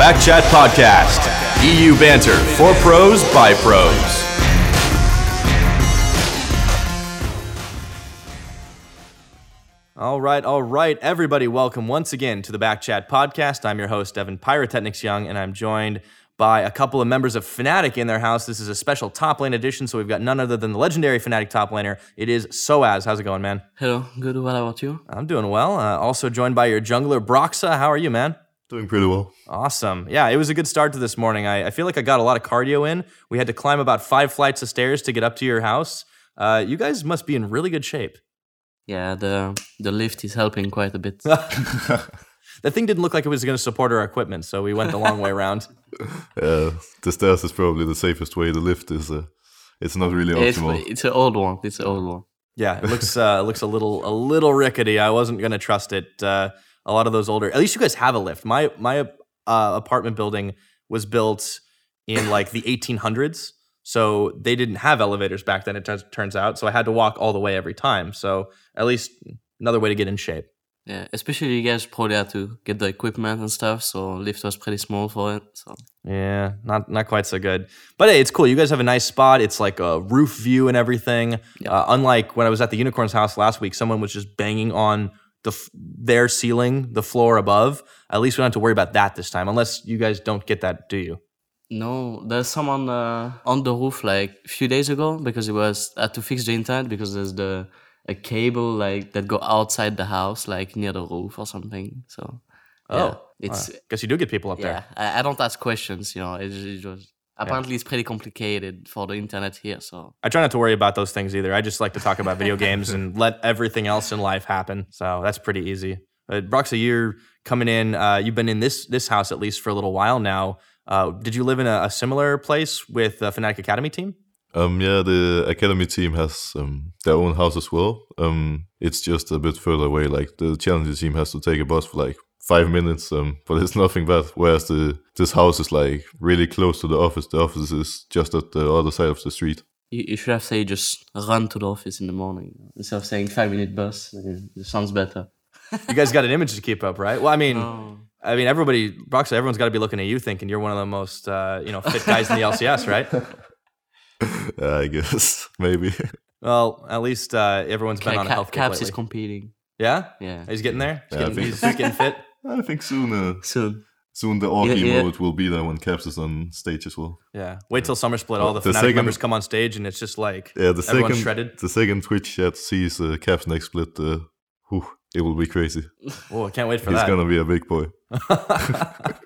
The Back Chat Podcast. EU banter for pros by pros. All right, all right, everybody, welcome once again to the Back Chat Podcast. I'm your host, Evan PiraTechnics Young, and I'm joined by a couple of members of Fnatic in their house. This is a special top lane edition, so we've got none other than the legendary Fnatic top laner. It is Soaz. How's it going, man? Hello, good. What about you? I'm doing well. Uh, also joined by your jungler, Broxah. How are you, man? Doing pretty well. Awesome. Yeah, it was a good start to this morning. I, I, feel like I got a lot of cardio in. We had to climb about five flights of stairs to get up to your house. Uh, you guys must be in really good shape. Yeah, the the lift is helping quite a bit. that thing didn't look like it was going to support our equipment, so we went the long way around. Yeah, the stairs is probably the safest way. The lift is, uh, it's not really optimal. It's, it's an old one. It's an old one. Yeah, it looks uh, looks a little a little rickety. I wasn't going to trust it. Uh, a lot of those older, at least you guys have a lift. My my uh, apartment building was built in like the 1800s. So they didn't have elevators back then, it t- turns out. So I had to walk all the way every time. So at least another way to get in shape. Yeah, especially you guys probably had to get the equipment and stuff. So lift was pretty small for it. So yeah, not not quite so good. But hey, it's cool. You guys have a nice spot. It's like a roof view and everything. Yeah. Uh, unlike when I was at the unicorns house last week, someone was just banging on the their ceiling, the floor above. At least we don't have to worry about that this time, unless you guys don't get that, do you? No, there's someone uh, on the roof like a few days ago because it was had to fix the internet because there's the a cable like that go outside the house like near the roof or something. So oh, yeah, it's because guess you do get people up yeah, there. I, I don't ask questions. You know, it, it just apparently yeah. it's pretty complicated for the internet here. So I try not to worry about those things either. I just like to talk about video games and let everything else in life happen. So that's pretty easy. Uh, Broxah, you're coming in. Uh, you've been in this this house at least for a little while now. Uh, did you live in a, a, similar place with the Fnatic Academy team? Um, yeah, the academy team has um, their own house as well. Um, it's just a bit further away. Like the challenger team has to take a bus for like five minutes, um, but it's nothing bad. Whereas the this house is like really close to the office. The office is just at the other side of the street. You, you should have said just run to the office in the morning instead of saying five minute bus. It sounds better. you guys got an image to keep up, right? Well, I mean. Oh I mean, everybody, Broxah, everyone's got to be looking at you thinking you're one of the most, uh, you know, fit guys in the LCS, right? I guess maybe. Well, at least uh, everyone's been on a health Caps lately. is competing. Yeah, yeah, he's getting there. He's, yeah, getting, he's getting fit. I think soon. Uh, soon. Soon the Orky yeah, yeah. mode will be there when Caps is on stage as well. Yeah, wait till Summer Split. All the, the Fnatic second, members come on stage, and it's just like yeah, the second shredded. The second Twitch chat sees uh, Caps next split. Uh, whew, it will be crazy. Oh, I can't wait for He's that. He's gonna be a big boy.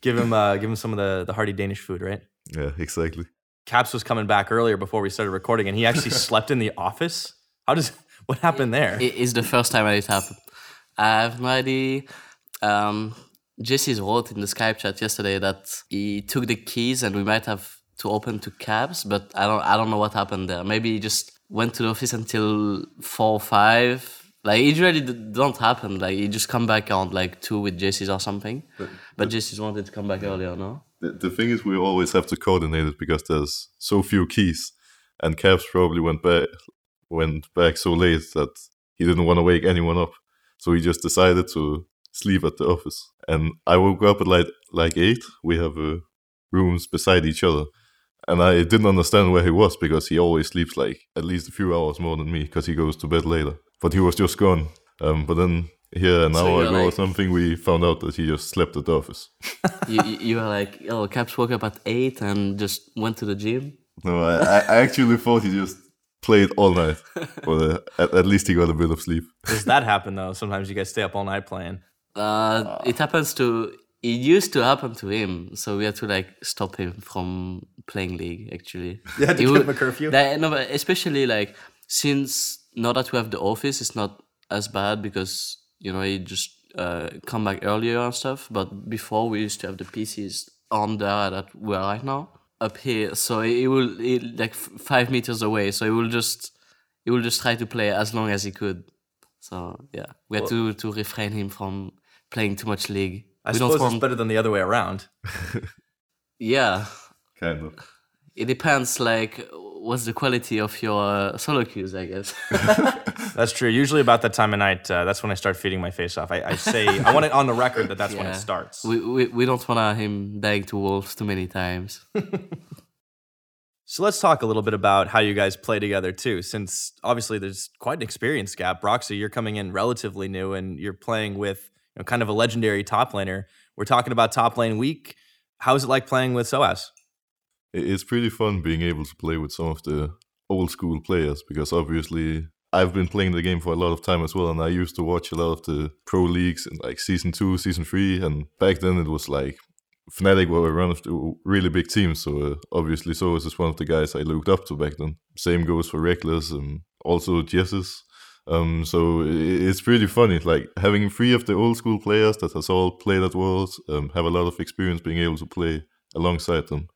give him, uh, give him some of the the hearty Danish food, right? Yeah, exactly. Caps was coming back earlier before we started recording, and he actually slept in the office. How does what happened there? It is the first time that it happened. I have no idea. Um, Jesse wrote in the Skype chat yesterday that he took the keys and we might have to open to Caps, but I don't I don't know what happened there. Maybe he just went to the office until four or five like it really don't happen. Like you just come back on like two with Jesiz or something. But, but Jesiz wanted to come back earlier, no? The, the thing is, we always have to coordinate it because there's so few keys, and Caps probably went back went back so late that he didn't want to wake anyone up, so he just decided to sleep at the office. And I woke up at like like eight. We have uh, rooms beside each other, and I didn't understand where he was because he always sleeps like at least a few hours more than me because he goes to bed later but he was just gone. Um, but then here an so hour ago like, or something, we found out that he just slept at the office. you, you were like, oh, Caps woke up at eight and just went to the gym. No, I, I actually thought he just played all night, or at, at, least he got a bit of sleep. Does that happen though? Sometimes you guys stay up all night playing. Uh, it happens to. It used to happen to him, so we had to like stop him from playing league. Actually, yeah, to give him a curfew. That, no, but especially like since now that we have the office, it's not as bad because you know he just uh, come back earlier and stuff. But before we used to have the PCs on there that we are right now up here, so it will it, like five meters away. So it will just he will just try to play as long as he could. So yeah, we had well, to to refrain him from playing too much league. I we suppose it's better than the other way around. yeah, kind of. It depends. Like what's the quality of your uh, solo queues, I guess. That's true. Usually about that time of night, uh, that's when I start feeding my face off. I, I say I want it on the record that that's when it starts. we, we, we don't want him dying to wolves too many times. So let's talk a little bit about how you guys play together too, since obviously there's quite an experience gap. Broxy, you're coming in relatively new and you're playing with you know, kind of a legendary top laner. We're talking about top lane week. How is it like playing with Soaz? It- It's pretty fun being able to play with some of the old school players because obviously I've been playing the game for a lot of time as well, and I used to watch a lot of the pro leagues in like season two, season three, and back then it was like Fnatic were one of the really big teams, so uh, obviously Soaz is one of the guys I looked up to back then. Same goes for Reckless and also Jesiz. Um, so it's pretty funny, like having three of the old school players that has all played at Worlds, um, have a lot of experience being able to play alongside them.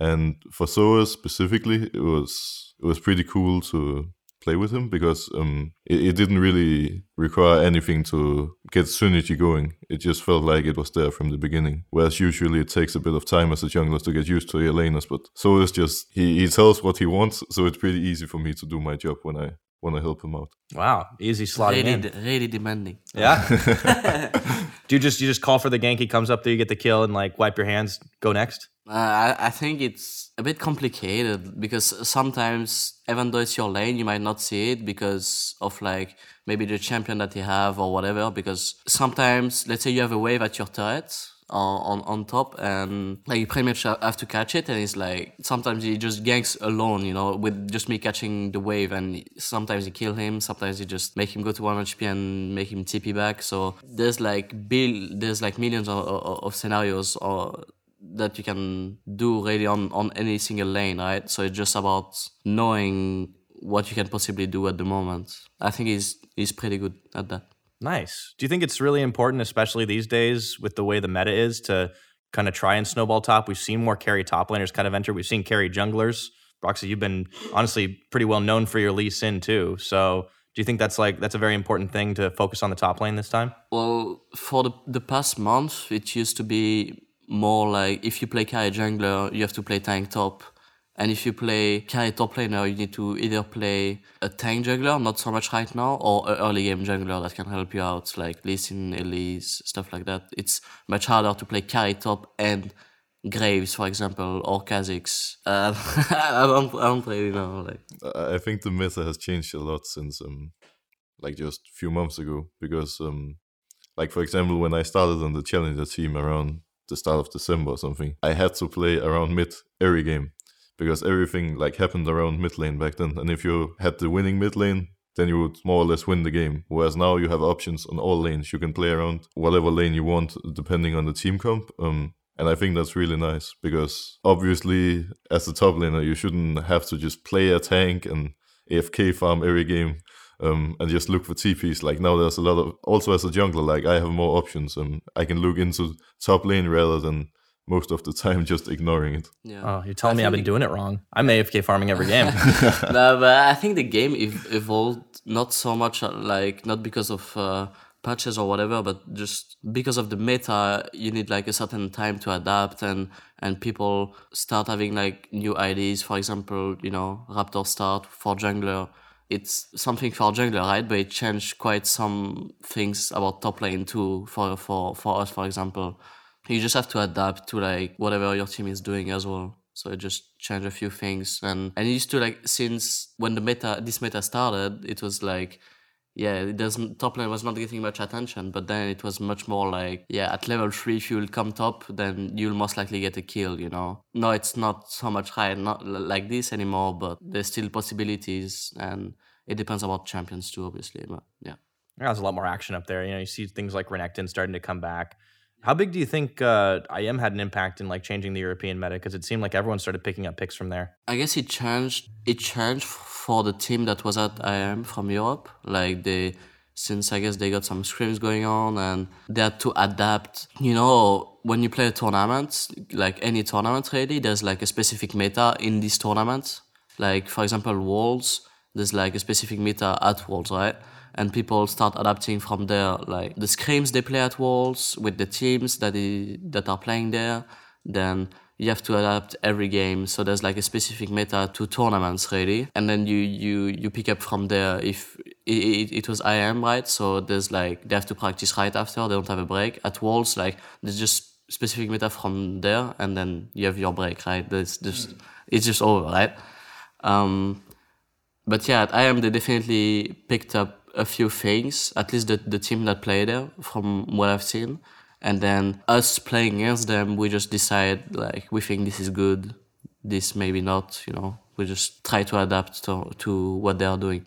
And for Soaz specifically, it was it was pretty cool to play with him because um, it, it didn't really require anything to get synergy going. It just felt like it was there from the beginning. Whereas usually it takes a bit of time as a jungler to get used to your laners, but Soaz just he, he tells what he wants, so it's pretty easy for me to do my job when I when I help him out. Wow, easy slotting really, in. really demanding. Yeah. Do you just you just call for the gank? He comes up there, you get the kill, and like wipe your hands, go next. Uh, I, I think it's a bit complicated because sometimes, even though it's your lane, you might not see it because of like maybe the champion that you have or whatever. Because sometimes, let's say you have a wave at your turret on, on, on top and like you pretty much have to catch it and it's like sometimes he just ganks alone you know with just me catching the wave and sometimes you kill him sometimes you just make him go to 1 hp and make him TP back so there's like bill there's like millions of, of, of scenarios or that you can do really on, on any single lane, right? So it's just about knowing what you can possibly do at the moment. I think he's he's pretty good at that. Nice. Do you think it's really important, especially these days with the way the meta is, to kind of try and snowball top? We've seen more carry top laners kind of enter. We've seen carry junglers. Roxy, you've been honestly pretty well known for your Lee Sin too. So do you think that's like that's a very important thing to focus on the top lane this time? Well, for the the past month, it used to be more like if you play carry jungler, you have to play tank top. And if you play carry top laner, you need to either play a tank jungler, not so much right now, or an early game jungler that can help you out, like Lee Sin, Elise, stuff like that. It's much harder to play carry top and Graves, for example, or Kha'Zix. Uh, I don't, I don't really know. Like, I think the meta has changed a lot since um like just a few months ago because um like for example when I started on the challenger team around the start of December or something I had to play around mid every game because everything like happened around mid lane back then. And if you had the winning mid lane then you would more or less win the game. Whereas now you have options on all lanes. You can play around whatever lane you want depending on the team comp um and I think that's really nice because obviously, as a top laner, you shouldn't have to just play a tank and AFK farm every game um, and just look for TPs. Like now, there's a lot of also as a jungler, like I have more options. Um, I can look into top lane rather than most of the time just ignoring it. yeah. Oh, you're telling I me I've been doing it wrong. I'm AFK farming every game. no, but I think the game ev- evolved not so much uh, like not because of uh, patches or whatever, but just because of the meta. You need like a certain time to adapt, and and people start having like new ideas. For example, you know, Raptor start for jungler. It's something for jungler, right? But it changed quite some things about top lane too. For for for us, for example, you just have to adapt to like whatever your team is doing as well. So it just changed a few things, and and it used to like since when the meta this meta started, it was like yeah, it top lane was not getting much attention, but then it was much more like yeah, at level three if you'll come top, then you'll most likely get a kill. You know, no, it's not so much high, not like this anymore, but there's still possibilities, and it depends about champions too, obviously. But yeah. There's a lot more action up there. You know, you see things like Renekton starting to come back. How big do you think uh, IM had an impact in like changing the European meta? Because it seemed like everyone started picking up picks from there. I guess it changed. It changed for the team that was at IM from Europe. Like they, since I guess they got some scrims going on and they had to adapt. You know, when you play a tournament, like any tournament really, there's like a specific meta in this tournament. Like for example, Worlds, there's like a specific meta at Worlds, right? And people start adapting from there, like the scrims they play at Worlds with the teams that that are playing there. Then you have to adapt every game. So there's like a specific meta to tournaments really, and then you you you pick up from there. If it, it, it was IM right, so there's like they have to practice right after. They don't have a break at Worlds. Like there's just specific meta from there, and then you have your break right. There's just it's just over right. Um, but yeah, at IM they definitely picked up a few things. At least the the team that played there, from what I've seen and then us playing against them we just decide like we think this is good this maybe not you know we just try to adapt to, to what they are doing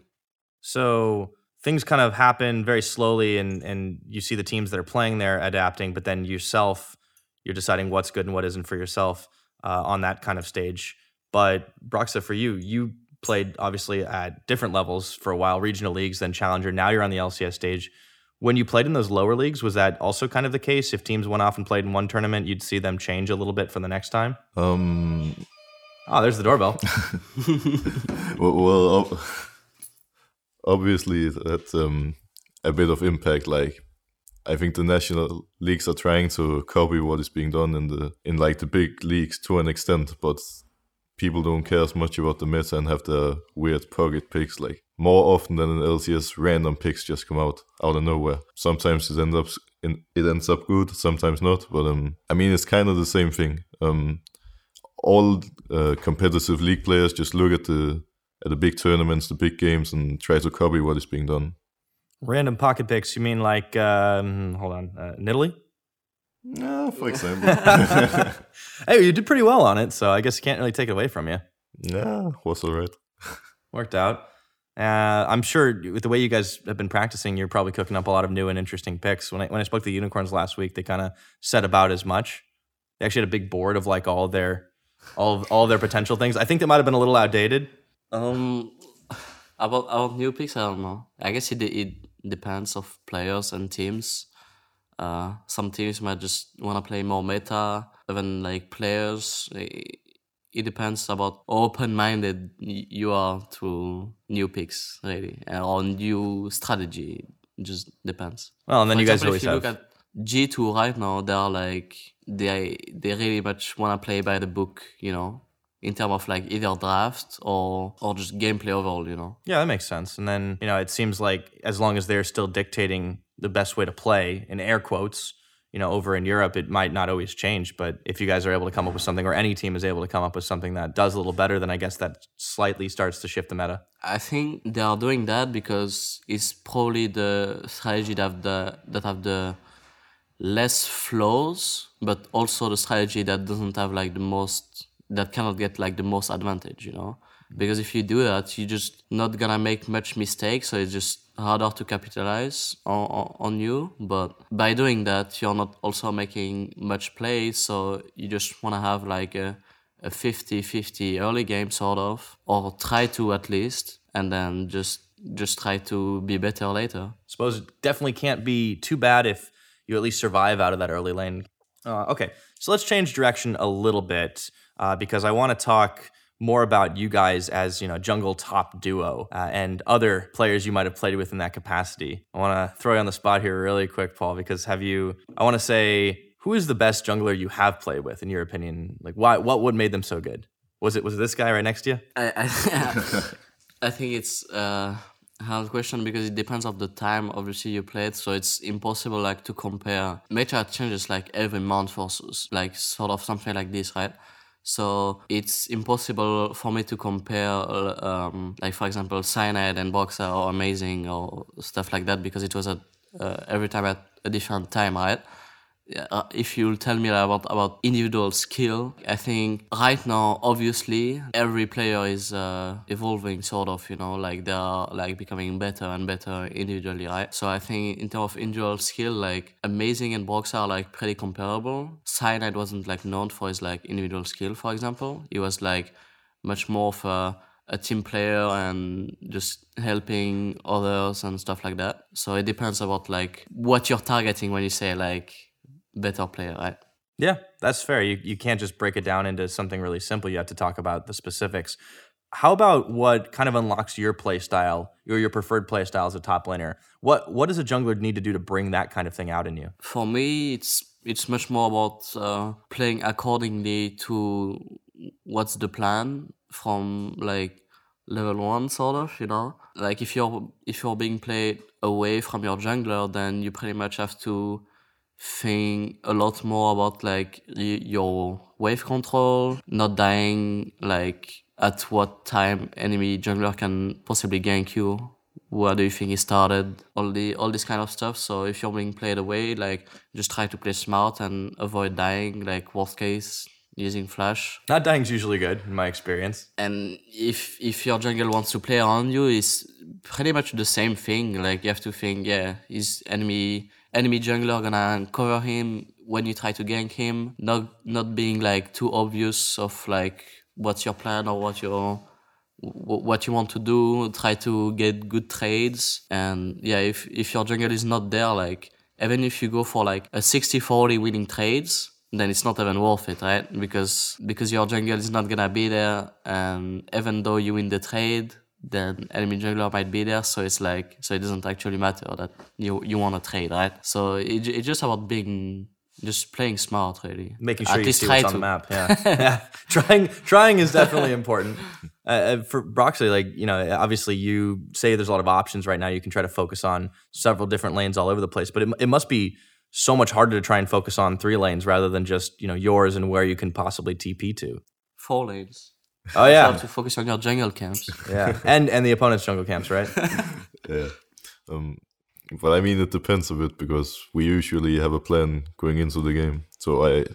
So things kind of happen very slowly, and and you see the teams that are playing there adapting, but then yourself, you're deciding what's good and what isn't for yourself uh, on that kind of stage. But Broxah, for you, you played obviously at different levels for a while, regional leagues, then challenger. Now you're on the LCS stage. When you played in those lower leagues, was that also kind of the case? If teams went off and played in one tournament, you'd see them change a little bit for the next time. Um, Oh, there's the doorbell. well, well obviously that's um, a bit of impact. Like I think the national leagues are trying to copy what is being done in the in like the big leagues to an extent, but people don't care as much about the meta and have the weird pocket picks. Like more often than in LCS, random picks just come out out of nowhere. Sometimes it ends up in, it ends up good, sometimes not. But um, I mean, it's kind of the same thing. Um, all uh, competitive league players just look at the at the big tournaments, the big games, and try to copy what is being done. Random pocket picks. You mean like? Um, hold on, uh, Nidalee? Yeah, for example. Hey, you did pretty well on it, so I guess you can't really take it away from you. yeah, was alright. Worked out. Uh, I'm sure with the way you guys have been practicing, you're probably cooking up a lot of new and interesting picks. When I, when I spoke to the Unicorns last week, they kind of said about as much. They actually had a big board of like all their all of, all of their potential things. I think they might have been a little outdated. um about about new picks i don't know i guess it, it depends of players and teams uh some teams might just want to play more meta even like players it, depends about open-minded you are to new picks really uh, or new strategy it just depends Well, and then For you guys example, always if you have. look at G2 right now, they are like they they really much want to play by the book, you know, in terms of like either draft or or just gameplay overall, you know. Yeah, that makes sense. And then, you know, it seems like as long as they're still dictating the best way to play, in air quotes, you know, over in Europe, it might not always change. But if you guys are able to come up with something, or any team is able to come up with something that does a little better, then I guess that slightly starts to shift the meta. I think they are doing that because it's probably the strategy that have the that have the less flaws, but also the strategy that doesn't have like the most that cannot get like the most advantage, you know. Because if you do that, you're just not gonna make much mistakes, so it's just harder to capitalize on, on, you. But by doing that, you're not also making much plays, so you just wanna have like a a 50-50 early game sort of or try to at least and then just just try to be better later suppose it definitely can't be too bad if you at least survive out of that early lane. Uh, okay, so let's change direction a little bit uh, because I want to talk more about you guys as you know jungle top duo uh, and other players you might have played with in that capacity. I want to throw you on the spot here really quick, Paul, because have you? I want to say who is the best jungler you have played with in your opinion? Like why? What would made them so good? Was it was it this guy right next to you? i i, I think it's uh, a hard question because it depends of the time obviously you played so it's impossible like to compare meta changes like every month or like sort of something like this right so it's impossible for me to compare um, like for example cyanide and Broxah are amazing or stuff like that because it was at uh, every time at a different time right uh, if you'll tell me about about individual skill, I think right now, obviously, every player is uh, evolving, sort of. You know, like they are like becoming better and better individually, right? So I think in terms of individual skill, like Amazing and Box are like pretty comparable. Cyanide wasn't like known for his like individual skill, for example. He was like much more of a a team player and just helping others and stuff like that. So it depends about like what you're targeting when you say like better player, right? Yeah, that's fair. You, you can't just break it down into something really simple. You have to talk about the specifics. How about what kind of unlocks your play style, your your preferred play style as a top laner? What what does a jungler need to do to bring that kind of thing out in you? For me, it's it's much more about uh, playing accordingly to what's the plan from like level one sort of you know like if you're if you're being played away from your jungler then you pretty much have to think a lot more about like y- your wave control not dying like at what time enemy jungler can possibly gank you. Where do you think he started? All the all this kind of stuff. So if you're being played away like just try to play smart and avoid dying like worst case using flash. Not dying's usually good in my experience. and if if your jungle wants to play around you it's pretty much the same thing. Like you have to think yeah is enemy enemy jungler gonna cover him when you try to gank him. Not not being like too obvious of like what's your plan or what your what you want to do. Try to get good trades. And yeah if if your jungle is not there like even if you go for like a 60-40 winning trades then it's not even worth it right? Because because your jungle is not gonna be there. And even though you win the trade then enemy jungler might be there so it's like so it doesn't actually matter that you you want to trade right so it, it's just about being just playing smart really Making At sure you least see try what's on the map. Yeah, yeah. Trying trying is definitely important. Uh, Uh, for Broxley, like you know, obviously you say there's a lot of options right now. You can try to focus on several different lanes all over the place, but it, it must be so much harder to try and focus on three lanes rather than just you know yours and where you can possibly TP to. four lanes Oh you yeah, have to focus on your jungle camps yeah, and and the opponent's jungle camps, right? Yeah. Um, but I mean, it depends a bit because we usually have a plan going into the game. So I,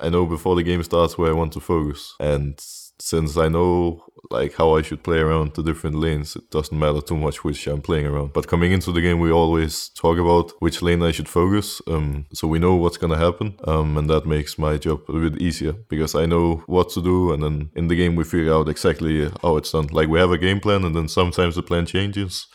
I know before the game starts where I want to focus, and since I know like how I should play around the different lanes, it doesn't matter too much which I'm playing around. But coming into the game, we always talk about which lane I should focus, um, so we know what's gonna happen, um, and that makes my job a bit easier because I know what to do, and then in the game we figure out exactly how it's done. Like we have a game plan, and then sometimes the plan changes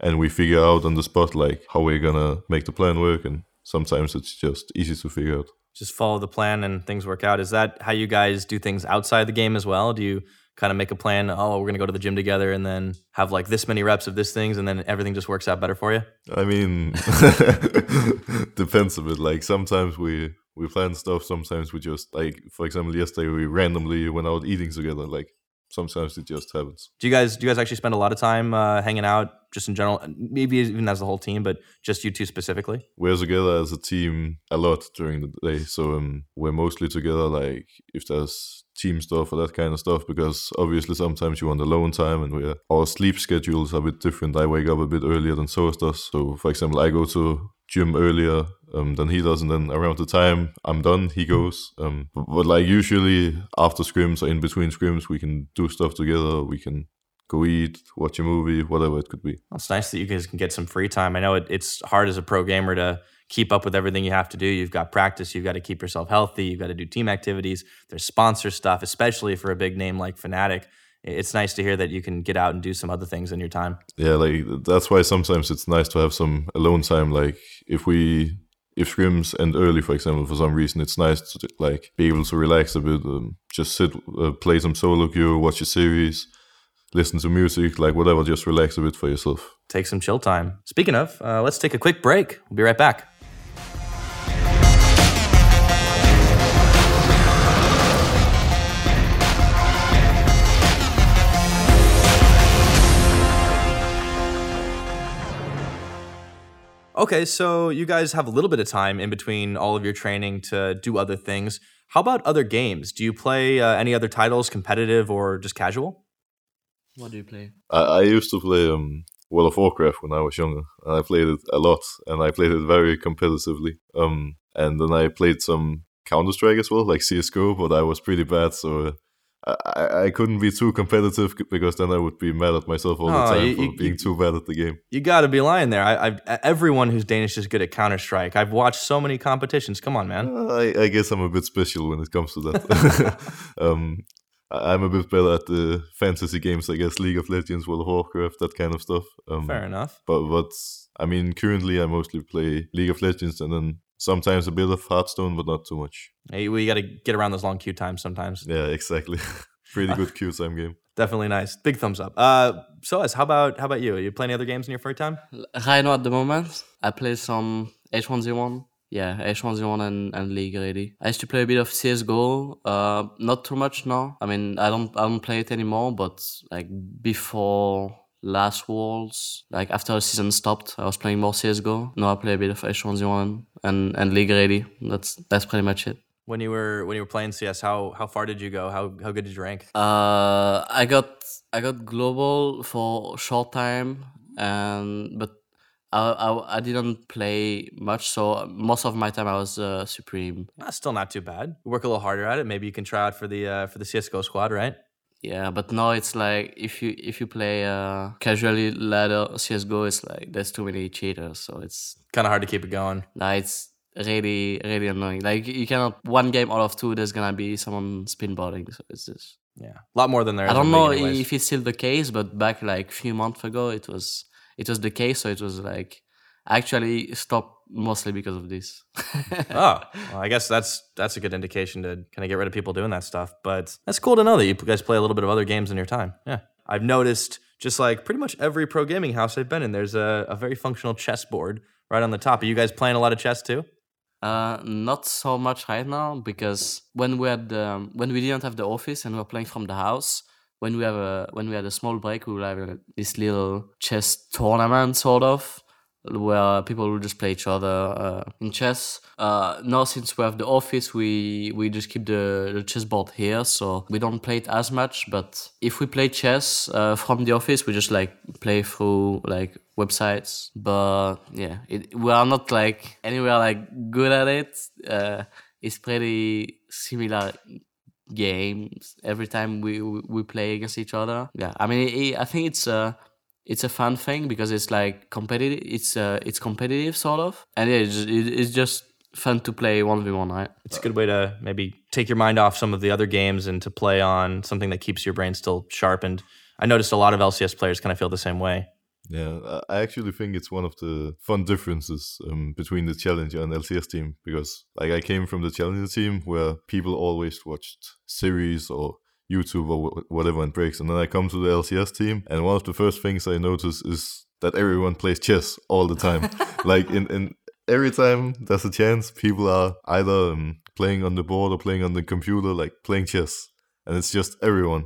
and we figure out on the spot like how we're gonna make the plan work and sometimes it's just easy to figure out just follow the plan and things work out. Is that how you guys do things outside the game as well? Do you kind of make a plan? Oh, we're gonna go to the gym together and then have like this many reps of this things, and then everything just works out better for you. i mean depends a bit like sometimes we we plan stuff sometimes we just like for example yesterday we randomly went out eating together like sometimes it just happens Do you guys do you guys actually spend a lot of time uh, hanging out, just in general? Maybe even as the whole team, but just you two specifically. we're together as a team a lot during the day so um, we're mostly together like if there's team stuff or that kind of stuff because obviously sometimes you want alone time and we're our sleep schedules are a bit different i wake up a bit earlier than Soaz does so for example i go to gym earlier um, than he does and then around the time i'm done he goes um, but, but like usually after scrims or in between scrims we can do stuff together we can go eat watch a movie whatever it could be Well, it's nice that you guys can get some free time. I know it, it's hard as a pro gamer to keep up with everything you have to do. You've got practice, you've got to keep yourself healthy, you've got to do team activities. There's sponsor stuff, especially for a big name like Fnatic. It's nice to hear that you can get out and do some other things in your time. yeah like that's why sometimes it's nice to have some alone time like if we if scrims end early for example for some reason it's nice to like be able to relax a bit um, just sit uh, play some solo queue watch a series listen to music like whatever just relax a bit for yourself Take some chill time. Speaking of, uh, let's take a quick break. We'll be right back. Okay, so you guys have a little bit of time in between all of your training to do other things. How about other games? Do you play uh, any other titles, competitive or just casual? What do you play I, I used to play um, World of Warcraft when I was younger, and I played it a lot, and I played it very competitively. Um, and then I played some Counter Strike as well, like CS:GO, but I was pretty bad, so uh, I, I I couldn't be too competitive because then I would be mad at myself all the Oh, time you- for you- being you- too bad at the game. You got to be lying there. I, I've everyone who's Danish is good at Counter Strike. I've watched so many competitions. Come on, man. Uh, I, I guess I'm a bit special when it comes to that. um, I- I'm a bit better at the fantasy games, I guess, League of Legends, World of Warcraft, that kind of stuff. Um, Fair enough. but but I mean, currently I mostly play League of Legends and then sometimes a bit of Hearthstone, but not too much. Hey, we got to get around those long queue times sometimes. Yeah, exactly. Pretty good queue time game. Definitely nice. Big thumbs up. Uh, Soaz how about how about you? Are you playing any other games in your free time? Right now, at the moment, I play some H1Z1. Yeah, H1Z1 and, and League already. I used to play a bit of CSGO. Uh, not too much now. I mean, I don't I don't play it anymore. But like before last Worlds, like after the season stopped, I was playing more CSGO. Now I play a bit of H1Z1 and and League already. That's that's pretty much it. When you were when you were playing CS, how how far did you go? How how good did you rank? Uh, I got I got global for a short time, and but I, I, I didn't play much, so most of my time I was uh, supreme. Ah, still not too bad. Work a little harder at it. Maybe you can try out for the uh, for the CS:GO squad, right? Yeah, but now it's like if you if you play uh, casually ladder CS:GO, it's like there's too many cheaters, so it's Kind of hard to keep it going. now it's really really annoying. Like you cannot one game out of two, there's gonna be someone spinbotting. So it's just Yeah, a lot more than there is. I don't know if it's still the case, but back like few months ago, it was it was the case. So it was like actually stopped mostly because of this. oh, well, I guess that's that's a good indication to kind of get rid of people doing that stuff. But that's cool to know that you guys play a little bit of other games in your time. Yeah, I've noticed just like pretty much every pro gaming house I've been in, there's a, a very functional chessboard right on the top. Are you guys playing a lot of chess too? Uh, not so much right now because when we had um, when we didn't have the office and we were playing from the house, when we have a when we had a small break, we would have a, this little chess tournament sort of where people will just play each other uh, in chess. Uh, now since we have the office, we we just keep the, the chessboard here, so we don't play it as much. But if we play chess uh, from the office, we just like play through like websites. But yeah, it, we are not like anywhere like good at it. Uh, it's pretty similar games every time we we play against each other. Yeah, I mean, it, I think it's a it's a fun thing because it's like competitive. It's uh it's competitive sort of, and yeah, it's, it- it's just fun to play one v one, right? It's a good way to maybe take your mind off some of the other games and to play on something that keeps your brain still sharpened. I noticed a lot of LCS players kind of feel the same way. Yeah, I- actually think it's one of the fun differences um, between the Challenger and LCS team because, like, I came from the Challenger team where people always watched series or YouTube or wh- whatever and breaks, and then I come to the LCS team, and one of the first things I notice is that everyone plays chess all the time. like in in every time there's a chance, people are either um, playing on the board or playing on the computer, like playing chess, and it's just everyone.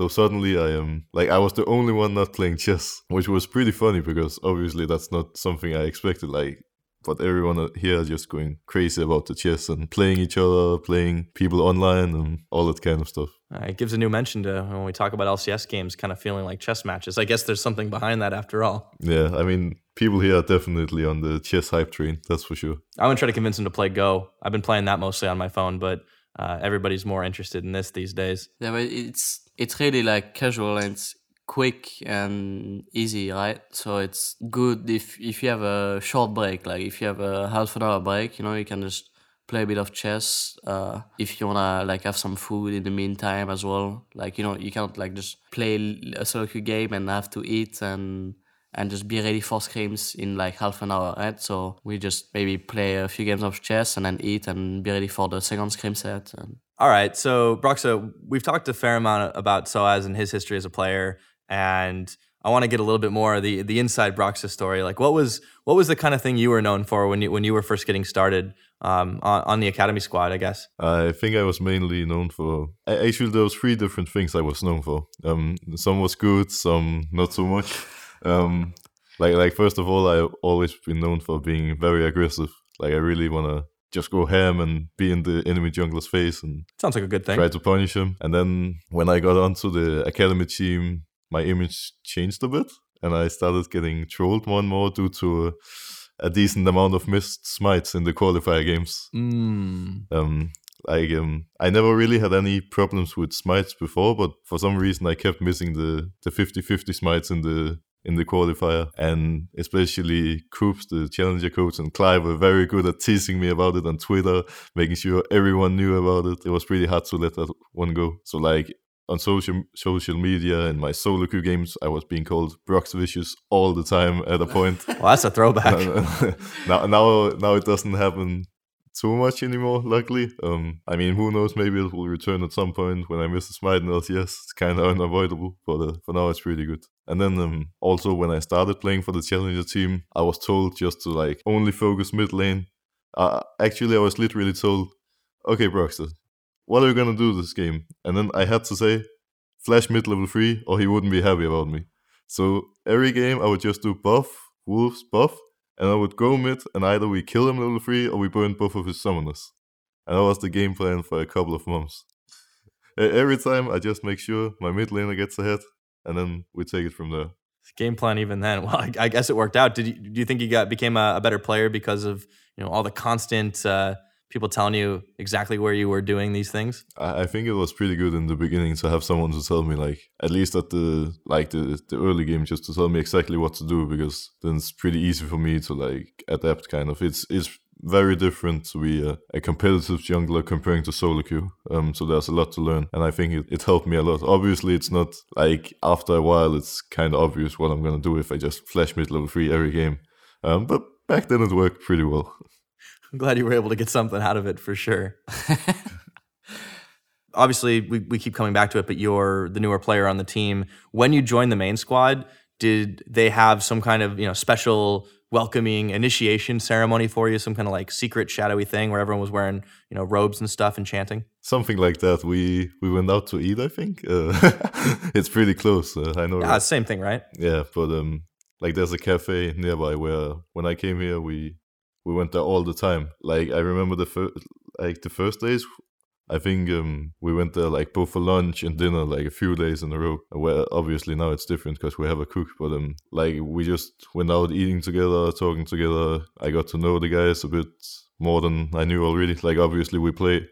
So suddenly I am like I was the only one not playing chess, which was pretty funny because obviously that's not something I expected. Like, but everyone here are just going crazy about the chess and playing each other, playing people online, and all that kind of stuff. Uh, it gives a new mention to when we talk about LCS games, kind of feeling like chess matches. I guess there's something behind that after all. Yeah, I mean, people here are definitely on the chess hype train. That's for sure. I'm gonna try to convince him to play Go. I've been playing that mostly on my phone, but uh, everybody's more interested in this these days. Yeah, but it's it's really like casual and it's quick and easy, right? So it's good if if you have a short break, like if you have a half an hour break, you know, you can just play a bit of chess. Uh, if you wanna like have some food in the meantime as well, like you know, you can't like just play a queue game and have to eat and and just be ready for scrims in like half an hour, right? So we just maybe play a few games of chess and then eat and be ready for the second scrim set. And All right, so Broxah, we've talked a fair amount about Soaz and his history as a player, and I want to get a little bit more of the the inside Broxah story. Like, what was what was the kind of thing you were known for when you when you were first getting started um, on, on the academy squad? I guess. I think I was mainly known for. Actually, there was three different things I was known for. Um, some was good, some not so much. Um, like, like first of all, I've always been known for being very aggressive. Like, I really wanna just go ham and be in the enemy jungler's face and Sounds like a good thing. try to punish him. And then when I got onto the academy team, my image changed a bit, and I started getting trolled more and more due to a, a decent amount of missed smites in the qualifier games. Mm. Um, I um, I never really had any problems with smites before, but for some reason I kept missing the the 50-50 smites in the in the qualifier, and especially Coops, the challenger coach, and Clive were very good at teasing me about it on Twitter, making sure everyone knew about it. It was pretty hard to let that one go. So like on social social media and my solo queue games, I was being called Brox Vicious all the time at a point. Well, that's a throwback. now, now, now it doesn't happen too much anymore. Luckily, um, I mean, who knows? Maybe it will return at some point when I miss the smite in LCS. It's kind of unavoidable, but uh, for now, it's pretty good. And then um, also when I started playing for the challenger team, I was told just to like only focus mid lane. Uh, actually, I was literally told, "Okay, Broxah, what are you gonna do this game?" And then I had to say, "Flash mid level three, or he wouldn't be happy about me." So every game I would just do buff, wolves, buff, and I would go mid, and either we kill him level 3 or we burn both of his summoners. And that was the game plan for a couple of months. Every time I just make sure my mid laner gets ahead, and then we take it from there. Game plan even then. Well, I, guess it worked out. Did you do you think you got became a, a better player because of you know all the constant uh, people telling you exactly where you were doing these things? I, think it was pretty good in the beginning to have someone to tell me, like at least at the like the the early game, just to tell me exactly what to do because then it's pretty easy for me to like adapt. Kind of, it's it's very different to be a, a competitive jungler comparing to solo queue. Um, so there's a lot to learn, and I think it, it helped me a lot. Obviously, it's not like after a while, it's kind of obvious what I'm gonna do if I just flash mid level three every game. Um, but back then it worked pretty well. I'm glad you were able to get something out of it for sure. Obviously, we, we keep coming back to it, but you're the newer player on the team. When you joined the main squad, did they have some kind of you know special welcoming initiation ceremony for you? Some kind of like secret shadowy thing where everyone was wearing you know robes and stuff and chanting? Something like that. We we went out to eat. I think uh, it's pretty close. Uh, I know. Yeah, same thing, right? Yeah, but um, like there's a cafe nearby where when I came here, we we went there all the time. Like I remember the first like the first days. I think um, we went there like both for lunch and dinner like a few days in a row. Where obviously now it's different because we have a cook, but um, like we just went out eating together, talking together. I got to know the guys a bit more than I knew already. Like obviously we play,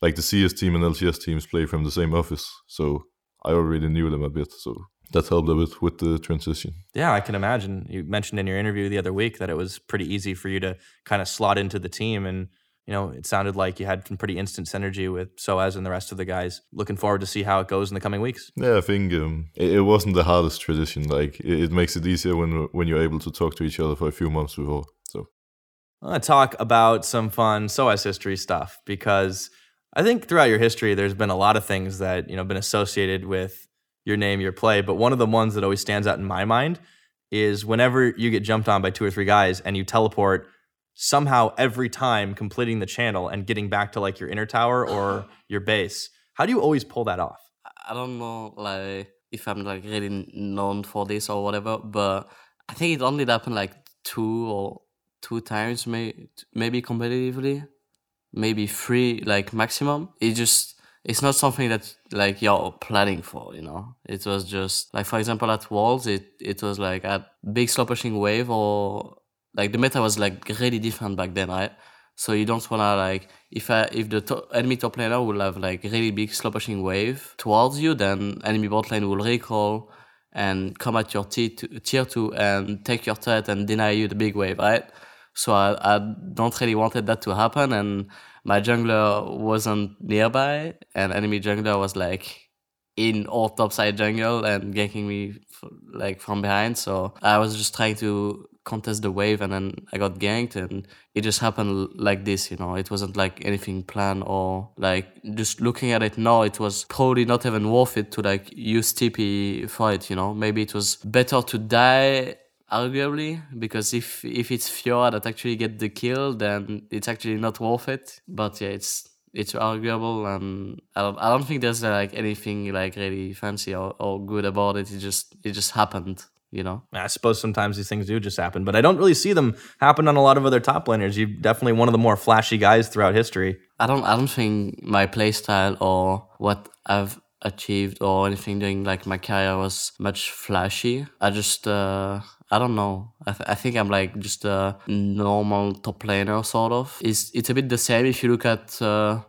like the CS team and LCS teams play from the same office, so I already knew them a bit. So that helped a bit with the transition. Yeah, I can imagine. You mentioned in your interview the other week that it was pretty easy for you to kind of slot into the team and you know, it sounded like you had some pretty instant synergy with Soaz and the rest of the guys. Looking forward to see how it goes in the coming weeks. Yeah, I think um, it, it, wasn't the hardest tradition. Like it, it, makes it easier when when you're able to talk to each other for a few months before. So I want to talk about some fun Soaz history stuff because I think throughout your history, there's been a lot of things that you know been associated with your name, your play. But one of the ones that always stands out in my mind is whenever you get jumped on by two or three guys and you teleport somehow every time completing the channel and getting back to like your inner tower or your base. How do you always pull that off? I don't know like if I'm like really known for this or whatever, but I think it only happened like two or two times, may, maybe competitively, maybe three like maximum. It just it's not something that like you're planning for, you know. It was just like for example at Worlds, it it was like a big slow pushing wave or like the meta was like really different back then, right? So you don't wanna like if I, if the to- enemy top laner will have like really big slow pushing wave towards you, then enemy bot lane will recall and come at your t- tier two and take your threat and deny you the big wave, right? So I, I don't really wanted that to happen, and my jungler wasn't nearby, and enemy jungler was like in all topside jungle and ganking me like from behind. So I was just trying to contest the wave and then I got ganked and it just happened like this, you know. It wasn't like anything planned or like just looking at it now, it was probably not even worth it to like use TP for it, you know. Maybe it was better to die arguably because if if it's Fiora that actually get the kill then it's actually not worth it. But yeah, it's it's arguable and I don't, I don't think there's like anything like really fancy or, or good about it. It just it just happened you know. I suppose sometimes these things do just happen, but I don't really see them happen on a lot of other top laners. You're definitely one of the more flashy guys throughout history. I don't I don't think my playstyle or what I've achieved or anything during like my career was much flashy. I just uh I don't know. I, th- I think I'm like just a normal top laner sort of. It's it's a bit the same if you look at uh,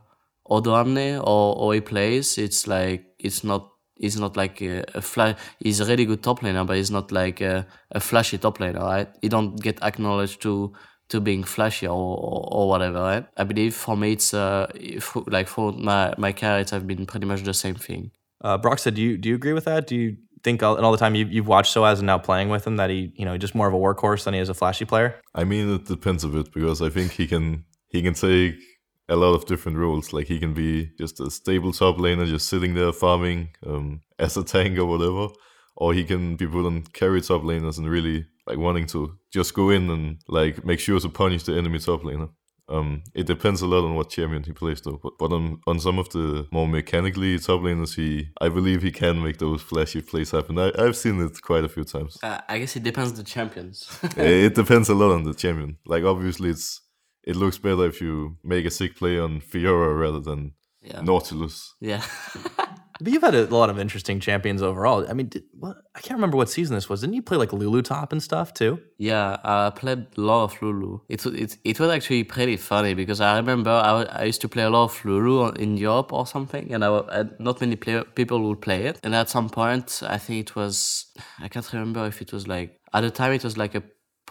Odoamne or or plays. It's like it's not he's not like a, a flash. He's a really good top laner, but he's not like a, a flashy top laner, right? He don't get acknowledged to to being flashy or, or, or whatever, right? I believe for me it's uh like for my my characters have been pretty much the same thing. Uh, Broxah, do you do you agree with that? Do you think all, all the time you, you've watched Soaz and now playing with him that he you know just more of a workhorse than he is a flashy player? I mean, it depends a bit because I think he can he can take a lot of different roles. Like he can be just a stable top laner, just sitting there farming um, as a tank or whatever, or he can be put on carry top laners and really like wanting to just go in and like make sure to punish the enemy top laner. Um, it depends a lot on what champion he plays though. But, but on, on some of the more mechanically top laners, he I believe he can make those flashy plays happen. I, I've seen it quite a few times. Uh, I guess it depends the champions. it depends a lot on the champion. Like obviously, it's it looks better if you make a sick play on Fiora rather than yeah. Nautilus. Yeah. But you've had a lot of interesting champions overall. I mean, did, what, I can't remember what season this was. Didn't you play like Lulu top and stuff too? Yeah, I played a lot of Lulu. It, it, it was actually pretty funny because I remember I, I used to play a lot of Lulu in Europe or something, and I, I, not many play, people would play it. And at some point, I think it was, I can't remember if it was like, at the time, it was like a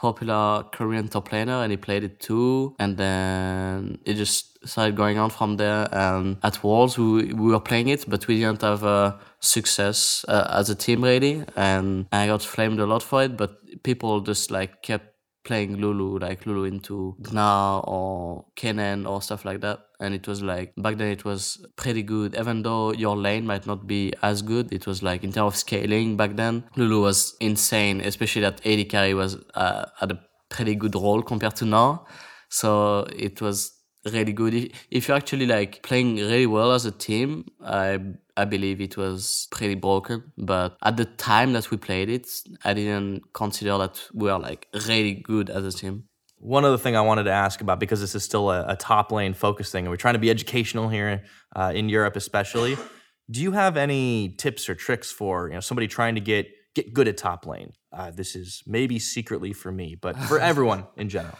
popular Korean top laner and he played it too. And then it just started going on from there. And at Worlds, we, we were playing it, but we didn't have a success uh, as a team really. And I got flamed a lot for it, but people just like kept playing Lulu, like Lulu into Gnar or Kennen or stuff like that. And it was like, back then it was pretty good. Even though your lane might not be as good, it was like, in terms of scaling back then, Lulu was insane, especially that AD carry was uh, at a pretty good role compared to now. So it was really good. If, if you're actually like playing really well as a team, I I believe it was pretty broken. But at the time that we played it, I didn't consider that we were like really good as a team. One other thing I wanted to ask about because this is still a, a top lane focus thing, and we're trying to be educational here uh, in Europe, especially. Do you have any tips or tricks for you know somebody trying to get get good at top lane? Uh, this is maybe secretly for me, but for everyone in general.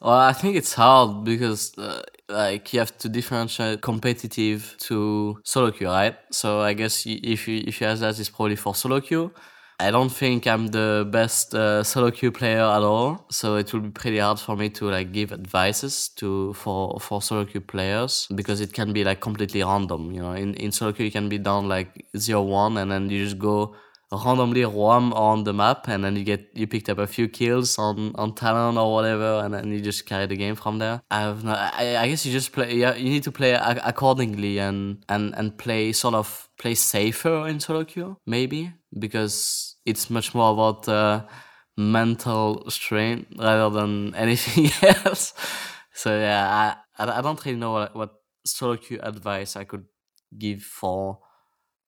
Well, I think it's hard because uh, like you have to differentiate competitive to solo queue, right? So I guess if you if you ask that, it's probably for solo queue. I don't think I'm the best uh, solo queue player at all, so it will be pretty hard for me to like give advices to for for solo queue players because it can be like completely random. You know, in in solo queue you can be down like zero one and then you just go randomly roam on the map and then you get you picked up a few kills on on talent or whatever and then you just carry the game from there. I have no i, I guess you just play yeah you need to play accordingly and and and play sort of play safer in solo queue maybe because it's much more about uh, mental strain rather than anything else. So yeah i i don't really know what, what solo queue advice i could give for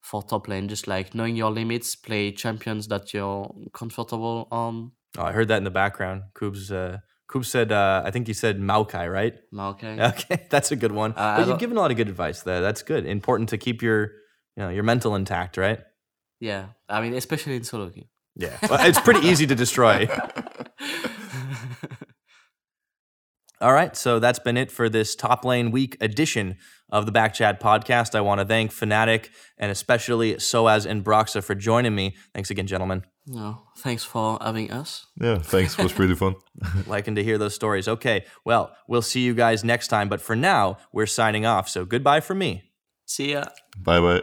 for top lane, just like knowing your limits, play champions that you're comfortable on. Oh, I heard that in the background. Koobs, uh, said, uh, I think you said Maokai, right? Maokai. Okay, that's a good one. Uh, but you've given a lot of good advice there. That's good. Important to keep your, you know, your mental intact, right? Yeah, I mean, especially in solo queue. Yeah, well, it's pretty easy to destroy. All right, so that's been it for this top lane week edition of the Backchat podcast. I want to thank Fnatic and especially Soaz and Broxah for joining me. Thanks again, gentlemen. No, thanks for having us. Yeah, thanks. It was pretty fun. Liking to hear those stories. Okay, well, we'll see you guys next time. But for now, we're signing off. So goodbye from me. See ya. Bye bye.